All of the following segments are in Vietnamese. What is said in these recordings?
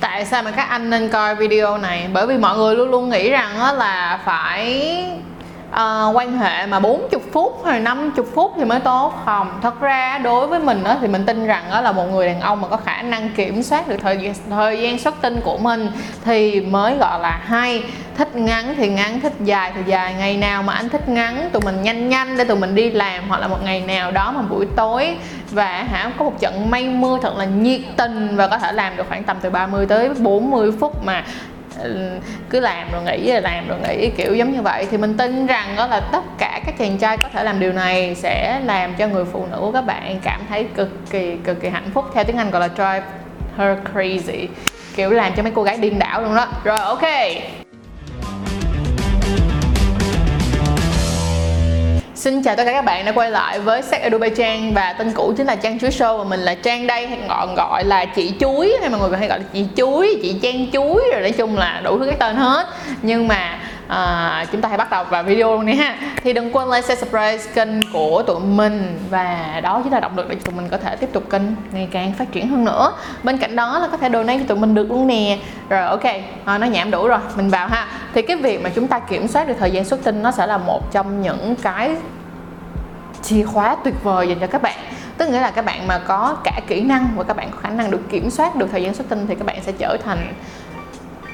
tại sao mà các anh nên coi video này? Bởi vì mọi người luôn luôn nghĩ rằng là phải uh, quan hệ mà 40 phút hay 50 phút thì mới tốt. Không thật ra đối với mình đó thì mình tin rằng đó là một người đàn ông mà có khả năng kiểm soát được thời gian thời gian xuất tinh của mình thì mới gọi là hay. Thích ngắn thì ngắn thích dài thì dài. Ngày nào mà anh thích ngắn tụi mình nhanh nhanh để tụi mình đi làm hoặc là một ngày nào đó mà buổi tối và hả có một trận mây mưa thật là nhiệt tình và có thể làm được khoảng tầm từ 30 tới 40 phút mà Ừ, cứ làm rồi nghỉ rồi làm rồi nghỉ, kiểu giống như vậy. Thì mình tin rằng đó là tất cả các chàng trai có thể làm điều này sẽ làm cho người phụ nữ của các bạn cảm thấy cực kỳ cực kỳ hạnh phúc. Theo tiếng Anh gọi là drive her crazy, kiểu làm cho mấy cô gái điên đảo luôn đó. Rồi, ok. Xin chào tất cả các bạn đã quay lại với Sex Edu by Trang và tên cũ chính là Trang Chuối Show và mình là Trang đây hay gọi gọi là chị chuối hay mọi người hay gọi là chị chuối, chị Trang chuối rồi nói chung là đủ thứ cái tên hết. Nhưng mà à, chúng ta hãy bắt đầu vào video luôn nha thì đừng quên like, share, subscribe kênh của tụi mình và đó chính là động lực để tụi mình có thể tiếp tục kênh ngày càng phát triển hơn nữa. Bên cạnh đó là có thể donate cho tụi mình được luôn nè. Rồi ok à, nó nhảm đủ rồi mình vào ha. Thì cái việc mà chúng ta kiểm soát được thời gian xuất tinh nó sẽ là một trong những cái chìa khóa tuyệt vời dành cho các bạn. Tức nghĩa là các bạn mà có cả kỹ năng và các bạn có khả năng được kiểm soát được thời gian xuất tinh thì các bạn sẽ trở thành,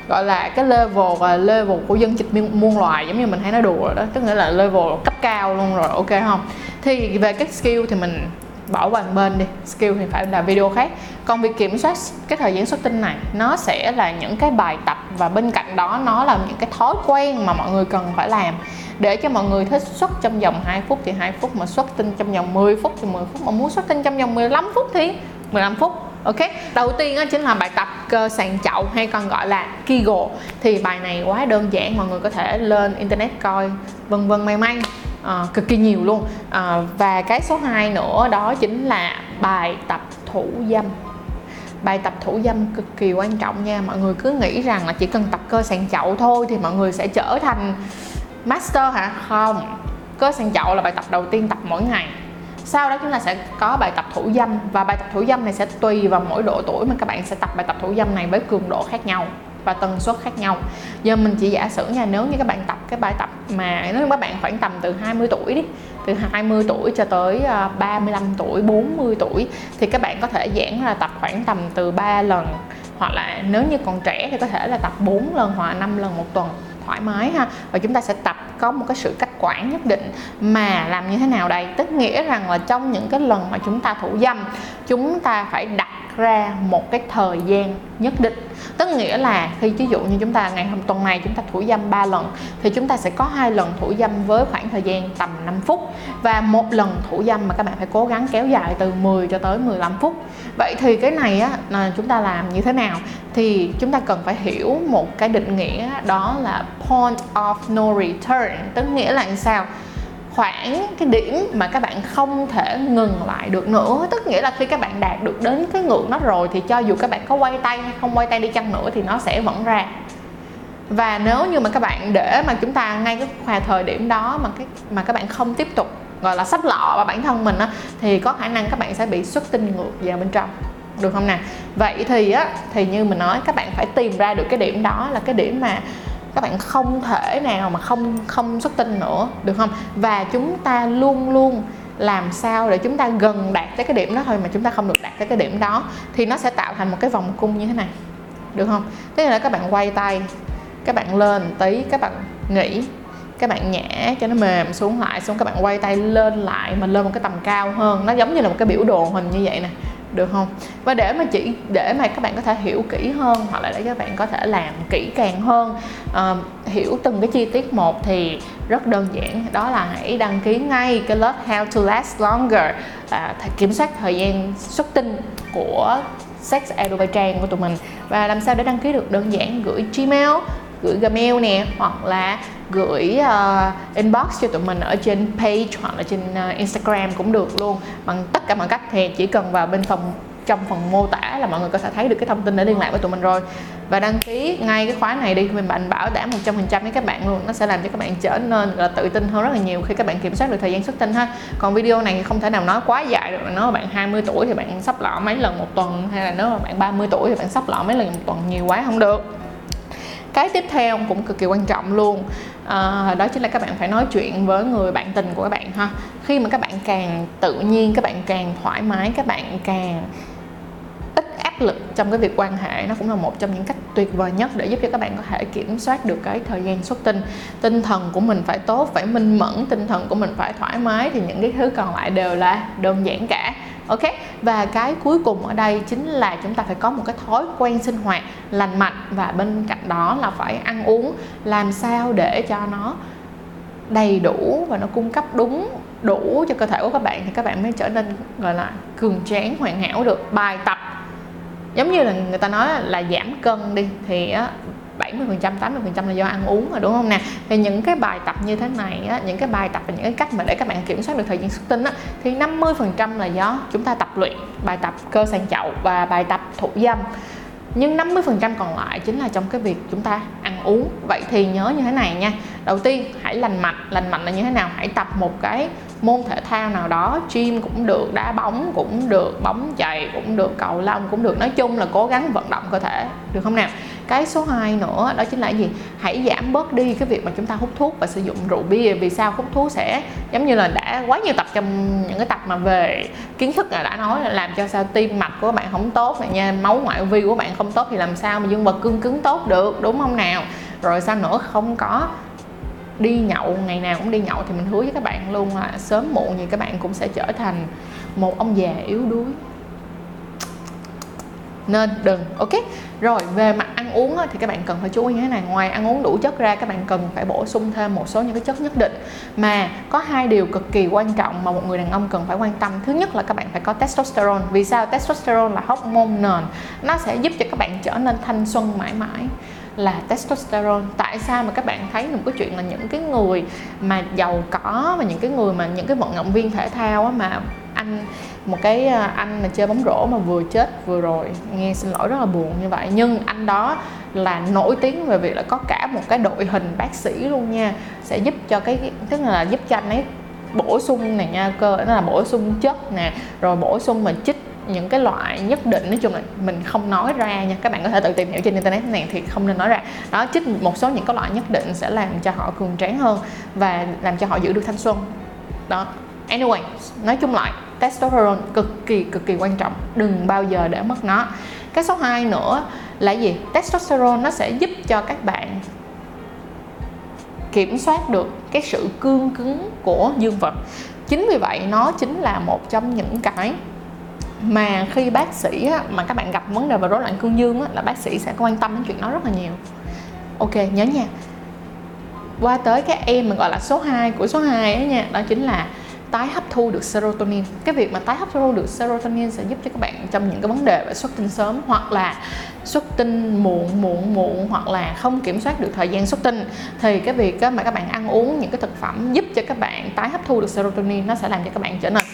gọi là, cái level và level của dân dịch muôn loài, giống như mình hay nói đùa đó. Tức nghĩa là level cấp cao luôn rồi, ok không? Thì về các skill thì mình bỏ qua một bên đi, skill thì phải là video khác. Còn việc kiểm soát cái thời gian xuất tinh này, nó sẽ là những cái bài tập và bên cạnh đó nó là những cái thói quen mà mọi người cần phải làm. Để cho mọi người thích xuất trong vòng 2 phút thì 2 phút mà xuất tinh trong vòng 10 phút thì 10 phút, mà muốn xuất tinh trong vòng 15 phút thì 15 phút, ok? Đầu tiên đó chính là bài tập cơ sàn chậu hay còn gọi là Kegel. Thì bài này quá đơn giản, mọi người có thể lên internet coi, vân vân may may uh, cực kỳ nhiều luôn. Uh, và cái số 2 nữa đó chính là bài tập thủ dâm. Bài tập thủ dâm cực kỳ quan trọng nha. Mọi người cứ nghĩ rằng là chỉ cần tập cơ sàn chậu thôi thì mọi người sẽ trở thành master hả? Không. Cơ sàn chậu là bài tập đầu tiên tập mỗi ngày. Sau đó chúng ta sẽ có bài tập thủ dâm. Và bài tập thủ dâm này sẽ tùy vào mỗi độ tuổi mà các bạn sẽ tập bài tập thủ dâm này với cường độ khác nhau và tần suất khác nhau. Giờ mình chỉ giả sử nha, nếu như các bạn tập cái bài tập mà nếu như các bạn khoảng tầm từ 20 tuổi đi, từ 20 tuổi cho tới à, 35 tuổi 40 tuổi thì các bạn có thể giãn là tập khoảng tầm từ 3 lần. Hoặc là nếu như còn trẻ thì có thể là tập 4 lần hoặc 5 lần một tuần thoải mái ha. Và chúng ta sẽ tập có một cái sự cách quản nhất định mà làm như thế nào đây? Tức nghĩa rằng là trong những cái lần mà chúng ta thủ dâm, chúng ta phải đặt ra một cái thời gian nhất định. Tức nghĩa là khi ví dụ như chúng ta ngày hôm, tuần này chúng ta thủ dâm 3 lần, thì chúng ta sẽ có hai lần thủ dâm với khoảng thời gian tầm 5 phút. Và một lần thủ dâm mà các bạn phải cố gắng kéo dài từ 10 cho tới 15 phút. Vậy thì cái này á, là chúng ta làm như thế nào? Thì chúng ta cần phải hiểu một cái định nghĩa, đó là point of no return tức nghĩa là sao? Khoảng cái điểm mà các bạn không thể ngừng lại được nữa. Tức nghĩa là khi các bạn đạt được đến cái ngưỡng đó rồi thì cho dù các bạn có quay tay hay không quay tay đi chăng nữa thì nó sẽ vẫn ra. Và nếu như mà các bạn để mà chúng ta ngay cái khoảng thời điểm đó mà cái, mà các bạn không tiếp tục, gọi là sắp lọ vào bản thân mình á, thì có khả năng các bạn sẽ bị xuất tinh ngược vào bên trong. Được không nè? Vậy thì á, thì như mình nói, các bạn phải tìm ra được cái điểm đó là cái điểm mà các bạn không thể nào mà không không xuất tinh nữa, được không? Và chúng ta luôn luôn làm sao để chúng ta gần đạt tới cái điểm đó thôi mà chúng ta không được đạt tới cái điểm đó thì nó sẽ tạo thành một cái vòng cung như thế này, được không? Tức là các bạn quay tay, các bạn lên tí, các bạn nghỉ, các bạn nhả cho nó mềm xuống lại xuống các bạn quay tay lên lại mà lên một cái tầm cao hơn. Nó giống như là một cái biểu đồ hình như vậy nè được không? Và để mà chỉ để mà các bạn có thể hiểu kỹ hơn hoặc là để các bạn có thể làm kỹ càng hơn uh, hiểu từng cái chi tiết một thì rất đơn giản. Đó là hãy đăng ký ngay cái lớp How to Last Longer uh, kiểm soát thời gian xuất tinh của Sex Edu Trang của tụi mình. Và làm sao để đăng ký được đơn giản? Gửi Gmail gửi Gmail nè hoặc là gửi uh, inbox cho tụi mình ở trên page hoặc là trên uh, Instagram cũng được luôn. Bằng tất cả mọi cách thì chỉ cần vào bên phòng trong phần mô tả là mọi người có thể thấy được cái thông tin để liên lạc với tụi mình rồi. Và đăng ký ngay cái khóa này đi mình bạn bảo đảm 100% với các bạn luôn. Nó sẽ làm cho các bạn trở nên là tự tin hơn rất là nhiều khi các bạn kiểm soát được thời gian xuất tinh ha. Còn video này không thể nào nói quá dài được. Nếu mà bạn 20 tuổi thì bạn sắp lọ mấy lần một tuần hay là nếu mà bạn 30 tuổi thì bạn sắp lọ mấy lần một tuần nhiều quá không được cái tiếp theo cũng cực kỳ quan trọng luôn. À, đó chính là các bạn phải nói chuyện với người bạn tình của các bạn ha. Khi mà các bạn càng tự nhiên các bạn càng thoải mái các bạn càng ít áp lực trong cái việc quan hệ nó cũng là một trong những cách tuyệt vời nhất để giúp cho các bạn có thể kiểm soát được cái thời gian xuất tinh. Tinh thần của mình phải tốt phải minh mẫn tinh thần của mình phải thoải mái thì những cái thứ còn lại đều là đơn giản cả. Ok và cái cuối cùng ở đây chính là chúng ta phải có một cái thói quen sinh hoạt lành mạnh và bên cạnh đó là phải ăn uống, làm sao để cho nó đầy đủ và nó cung cấp đúng, đủ cho cơ thể của các bạn thì các bạn mới trở nên, gọi là, cường tráng, hoàn hảo được. Bài tập, giống như là người ta nói là giảm cân đi, thì 70% 80% là do ăn uống rồi đúng không nè? Thì những cái bài tập như thế này á, những cái bài tập và những cái cách mà để các bạn kiểm soát được thời gian xuất tinh á, thì 50% là do chúng ta tập luyện bài tập cơ sàn chậu và bài tập thủ dâm. Nhưng 50% còn lại chính là trong cái việc chúng ta ăn uống. Vậy thì nhớ như thế này nha. Đầu tiên hãy lành mạnh. Lành mạnh là như thế nào? Hãy tập một cái môn thể thao nào đó gym cũng được đá bóng cũng được bóng chày cũng được cầu lông cũng được. Nói chung là cố gắng vận động cơ thể được không nào cái số 2 nữa đó chính là gì? Hãy giảm bớt đi cái việc mà chúng ta hút thuốc và sử dụng rượu bia, vì sao hút thuốc sẽ giống như là đã quá nhiều tập trong những cái tập mà về kiến thức là đã nói là làm cho sao tim mạch của bạn không tốt này nha, máu ngoại vi của bạn không tốt thì làm sao mà dương vật cương cứng tốt được, đúng không nào? Rồi sao nữa? Không có đi nhậu, ngày nào cũng đi nhậu thì mình hứa với các bạn luôn là sớm muộn gì các bạn cũng sẽ trở thành một ông già yếu đuối nên đừng ok? Rồi về mặt ăn uống thì các bạn cần phải chú ý như thế này. Ngoài ăn uống đủ chất ra các bạn cần phải bổ sung thêm một số những cái chất nhất định. Mà có hai điều cực kỳ quan trọng mà một người đàn ông cần phải quan tâm. Thứ nhất là các bạn phải có testosterone. Vì sao? Testosterone là hormone nền. Nó sẽ giúp cho các bạn trở nên thanh xuân mãi mãi là testosterone. Tại sao mà các bạn thấy một cái chuyện là những cái người mà giàu có và những cái người mà những cái vận động viên thể thao á, mà anh, một cái à, anh mà chơi bóng rổ mà vừa chết vừa rồi. Nghe xin lỗi rất là buồn như vậy. Nhưng anh đó là nổi tiếng về việc là có cả một cái đội hình bác sĩ luôn nha. Sẽ giúp cho cái, tức là giúp cho anh ấy bổ sung này nha, cơ nó là bổ sung chất nè, rồi bổ sung mà chích những cái loại nhất định. Nói chung là mình không nói ra nha. Các bạn có thể tự tìm hiểu trên internet này thì không nên nói ra. Đó, chích một số những cái loại nhất định sẽ làm cho họ cường tráng hơn và làm cho họ giữ được thanh xuân. Đó. Anyway, nói chung lại testosterone cực kỳ cực kỳ quan trọng. Đừng bao giờ để mất nó. Cái số 2 nữa là gì? Testosterone nó sẽ giúp cho các bạn kiểm soát được cái sự cương cứng của dương vật. Chính vì vậy nó chính là một trong những cái mà khi bác sĩ á, mà các bạn gặp vấn đề về rối loạn cương dương á, là bác sĩ sẽ quan tâm đến chuyện đó rất là nhiều. Ok nhớ nha. Qua tới cái em mà gọi là số 2 của số 2 ấy nha đó chính là tái hấp thu được serotonin. Cái việc mà tái hấp thu được serotonin sẽ giúp cho các bạn trong những cái vấn đề về xuất tinh sớm hoặc là xuất tinh muộn muộn muộn hoặc là không kiểm soát được thời gian xuất tinh. Thì cái việc mà các bạn ăn uống những cái thực phẩm giúp cho các bạn tái hấp thu được serotonin nó sẽ làm cho các bạn trở nên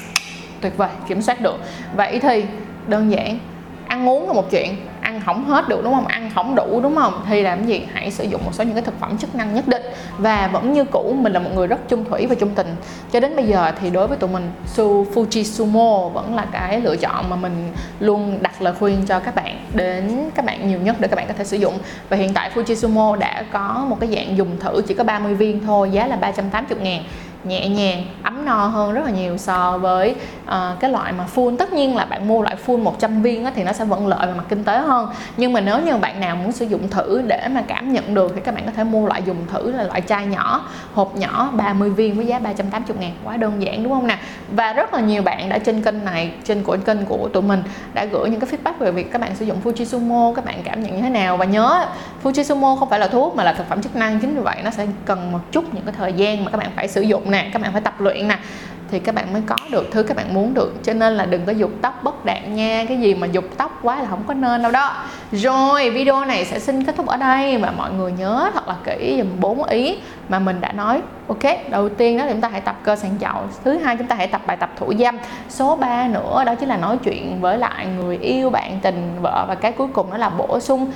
tuyệt vời, kiểm soát được. Vậy thì đơn giản, ăn uống là một chuyện ăn không hết được, đúng không? Ăn không đủ, đúng không? Thì làm gì? Hãy sử dụng một số những cái thực phẩm chức năng nhất định và vẫn như cũ, mình là một người rất chung thủy và chung tình. Cho đến bây giờ thì đối với tụi mình, su Fuji Sumo vẫn là cái lựa chọn mà mình luôn đặt lời khuyên cho các bạn, đến các bạn nhiều nhất để các bạn có thể sử dụng. Và hiện tại Fuji Sumo đã có một cái dạng dùng thử chỉ có 30 viên thôi, giá là 380 ngàn nhẹ nhàng ấm no hơn rất là nhiều so với uh, cái loại mà full. Tất nhiên là bạn mua loại full 100 viên á, thì nó sẽ vẫn lợi về mặt kinh tế hơn. Nhưng mà nếu như bạn nào muốn sử dụng thử để mà cảm nhận được thì các bạn có thể mua loại dùng thử là loại chai nhỏ hộp nhỏ 30 viên với giá 380 ngàn. Quá đơn giản đúng không nè? Và rất là nhiều bạn đã trên kênh này trên của kênh của tụi mình đã gửi những cái feedback về việc các bạn sử dụng Fujisumo các bạn cảm nhận như thế nào? Và nhớ Fujisumo không phải là thuốc mà là thực phẩm chức năng chính vì vậy nó sẽ cần một chút những cái thời gian mà các bạn phải sử dụng nè, các bạn phải tập luyện nè. Thì các bạn mới có được thứ các bạn muốn được. Cho nên là đừng có dục tóc bất đạn nha. Cái gì mà dục tóc quá là không có nên đâu đó. Rồi, video này sẽ xin kết thúc ở đây và mọi người nhớ thật là kỹ dùm bốn ý mà mình đã nói. Ok, đầu tiên đó là chúng ta hãy tập cơ sàn chậu. Thứ hai, chúng ta hãy tập bài tập thủ dâm. Số 3 nữa, đó chính là nói chuyện với lại người yêu bạn, tình vợ. Và cái cuối cùng đó là bổ sung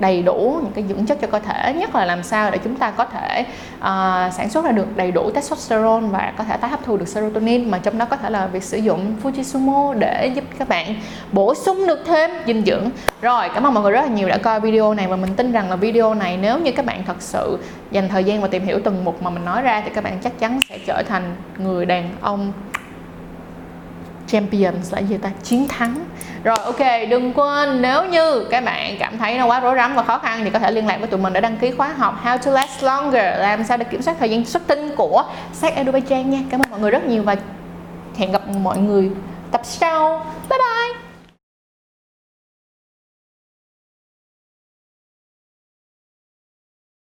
đầy đủ những cái dưỡng chất cho cơ thể nhất là làm sao để chúng ta có thể uh, sản xuất ra được đầy đủ testosterone và có thể tái hấp thu được serotonin mà trong đó có thể là việc sử dụng Fujisumo để giúp các bạn bổ sung được thêm dinh dưỡng. Rồi cảm ơn mọi người rất là nhiều đã coi video này và mình tin rằng là video này nếu như các bạn thật sự dành thời gian và tìm hiểu từng mục mà mình nói ra thì các bạn chắc chắn sẽ trở thành người đàn ông champions là gì ta? Chiến thắng. Rồi, ok, đừng quên, nếu như các bạn cảm thấy nó quá rối rắm và khó khăn thì có thể liên lạc với tụi mình để đăng ký khóa học How to last longer, làm sao để kiểm soát thời gian xuất tinh của sách Azerbaijan nha. Cảm ơn mọi người rất nhiều và hẹn gặp mọi người tập sau. Bye bye!